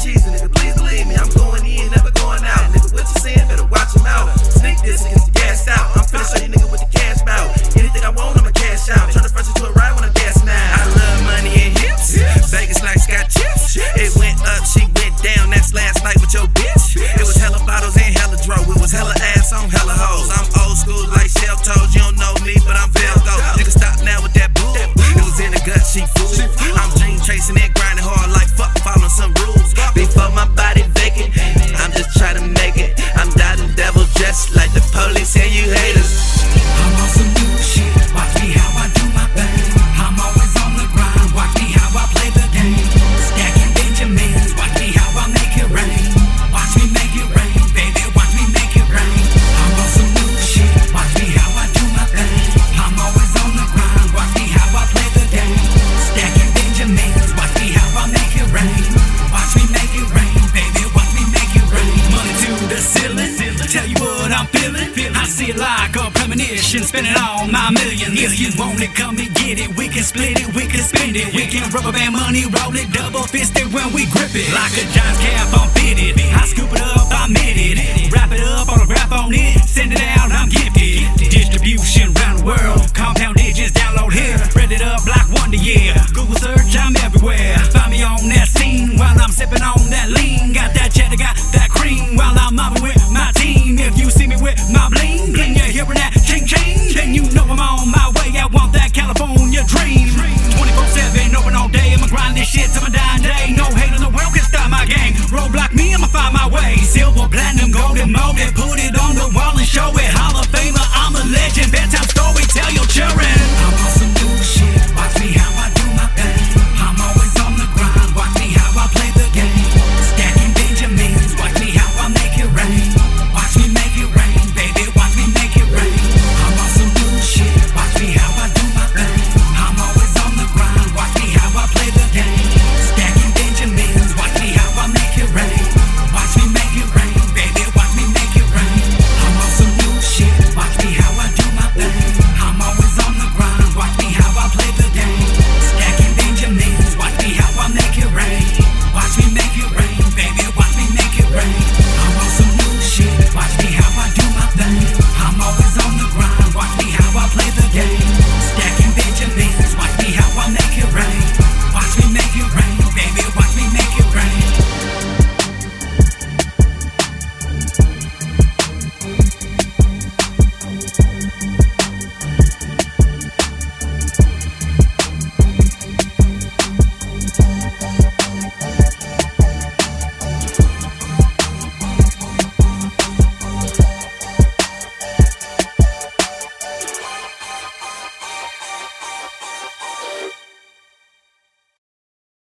cheesing, nigga. Please believe me, I'm going feeling. I see it like a premonition, spending all my millions. If you want it, come and get it. We can split it, we can spend it. We can rubber band money, roll it, double it when we grip it. Like a Giants cap, I'm fitted. I scoop it up, I'm in it. Wrap it up, on a rap on it. Send it out, I'm gifted. Distribution round the world.